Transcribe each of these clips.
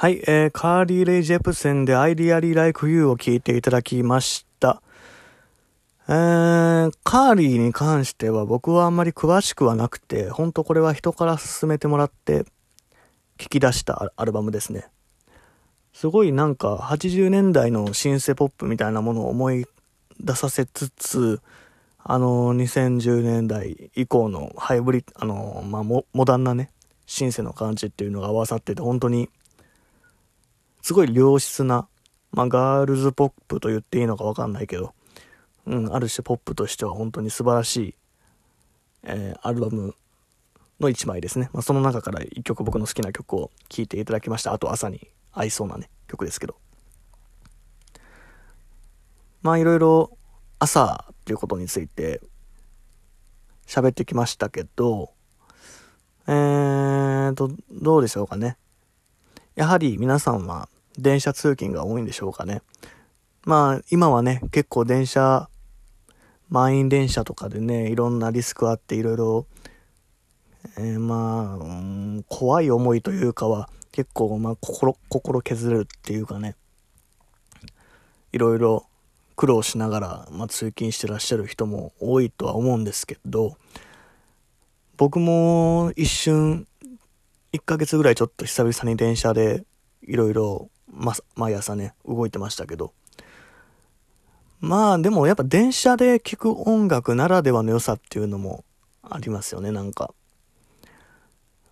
はい、えー、カーリー・レイ・ジェプセンで I Really Like You を聴いていただきました。えー、カーリーに関しては僕はあんまり詳しくはなくて、ほんとこれは人から勧めてもらって聞き出したアルバムですね。すごいなんか80年代のシンセポップみたいなものを思い出させつつ、あの、2010年代以降のハイブリッド、あの、まあ、モダンなね、シンセの感じっていうのが合わさってて、本当にすごい良質な、まあ、ガールズポップと言っていいのかわかんないけど、うん、ある種ポップとしては本当に素晴らしい、えー、アルバムの1枚ですね。まあ、その中から1曲僕の好きな曲を聴いていただきました。あと朝に合いそうなね、曲ですけど。まあいろいろ朝っていうことについて喋ってきましたけど、えーと、どうでしょうかね。やはり皆さんは電車通勤が多いんでしょうかね。まあ、今はね、結構電車、満員電車とかでね、いろんなリスクあっていろいろ、えー、まあ、怖い思いというかは、結構、まあ、心、心削れるっていうかね、いろいろ苦労しながら、まあ、通勤してらっしゃる人も多いとは思うんですけど、僕も一瞬、1ヶ月ぐらいちょっと久々に電車でいろいろ、毎朝ね、動いてましたけど。まあでもやっぱ電車で聴く音楽ならではの良さっていうのもありますよね、なんか。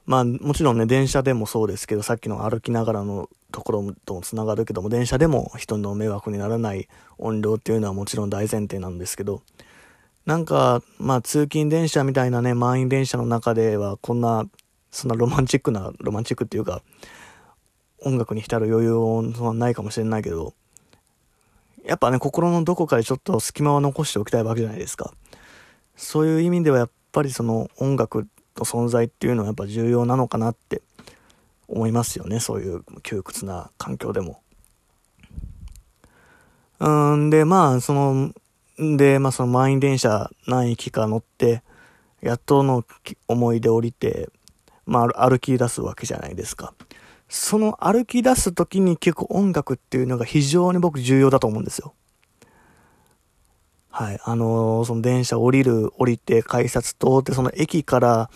まあもちろんね、電車でもそうですけど、さっきの歩きながらのところとも繋がるけども、電車でも人の迷惑にならない音量っていうのはもちろん大前提なんですけど、なんか、まあ通勤電車みたいなね、満員電車の中ではこんな、そんなロマンチックな、ロマンチックっていうか、音楽に浸る余裕はないかもしれないけど、やっぱね、心のどこかでちょっと隙間を残しておきたいわけじゃないですか。そういう意味ではやっぱりその音楽の存在っていうのはやっぱ重要なのかなって思いますよね。そういう窮屈な環境でも。うんで、まあ、その、で、まあその満員電車何駅か乗って、やっとの思い出降りて、まあ歩き出すわけじゃないですか。その歩き出す時に結構音楽っていうのが非常に僕重要だと思うんですよ。はい。あのー、その電車降りる、降りて改札通って、その駅から、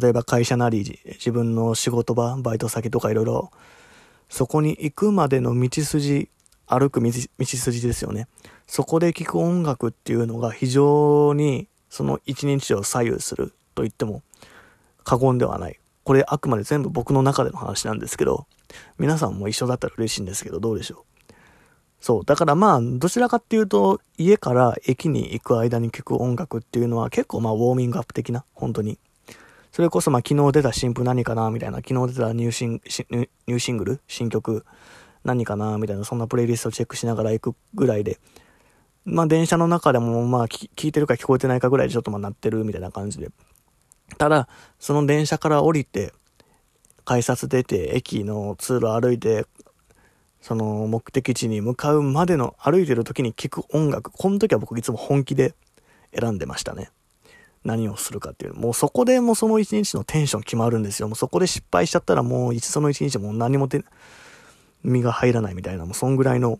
例えば会社なり、自分の仕事場、バイト先とかいろいろ、そこに行くまでの道筋、歩く道道筋ですよね。そこで聴く音楽っていうのが非常にその一日を左右すると言っても過言ではない。これあくまで全部僕の中での話なんですけど、皆さんも一緒だったら嬉しいんですけど、どうでしょう？そう。だからまあ、どちらかっていうと、家から駅に行く間に聴く音楽っていうのは結構まあ、ウォーミングアップ的な、本当に。それこそまあ、昨日出た新譜何かなみたいな、昨日出たニューシンニューシングル？新曲？何かな？みたいな、そんなプレイリストをチェックしながら行くぐらいで、まあ、電車の中でもまあ、聞いてるか聞こえてないかぐらいでちょっとまあ、鳴ってるみたいな感じで。ただ、その電車から降りて、改札出て、駅の通路歩いて、その目的地に向かうまでの歩いてる時に聴く音楽、この時は僕いつも本気で選んでましたね。何をするかっていう。もうそこでもうその一日のテンション決まるんですよ。もうそこで失敗しちゃったらもうその一日もう何も手、身が入らないみたいな、もうそんぐらいの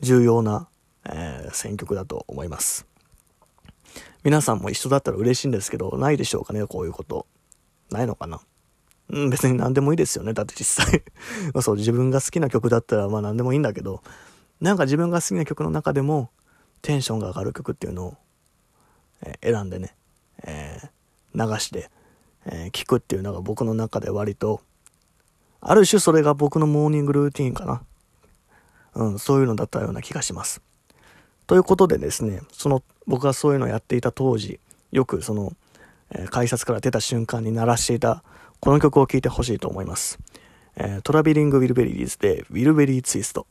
重要な、えー、選曲だと思います。皆さんも一緒だったら嬉しいんですけど、ないでしょうかね、こういうこと。ないのかなうん、別に何でもいいですよね。だって実際 そう、自分が好きな曲だったら、まあ何でもいいんだけど、なんか自分が好きな曲の中でも、テンションが上がる曲っていうのを、えー、選んでね、えー、流して、えー、聞くっていうのが僕の中で割と、ある種それが僕のモーニングルーティンかな。うん、そういうのだったような気がします。ということでですね、その僕がそういうのをやっていた当時、よくその、えー、改札から出た瞬間に鳴らしていたこの曲を聴いてほしいと思います。えー、トラベリング・ウィルベリーズでウィルベリー・ツイスト。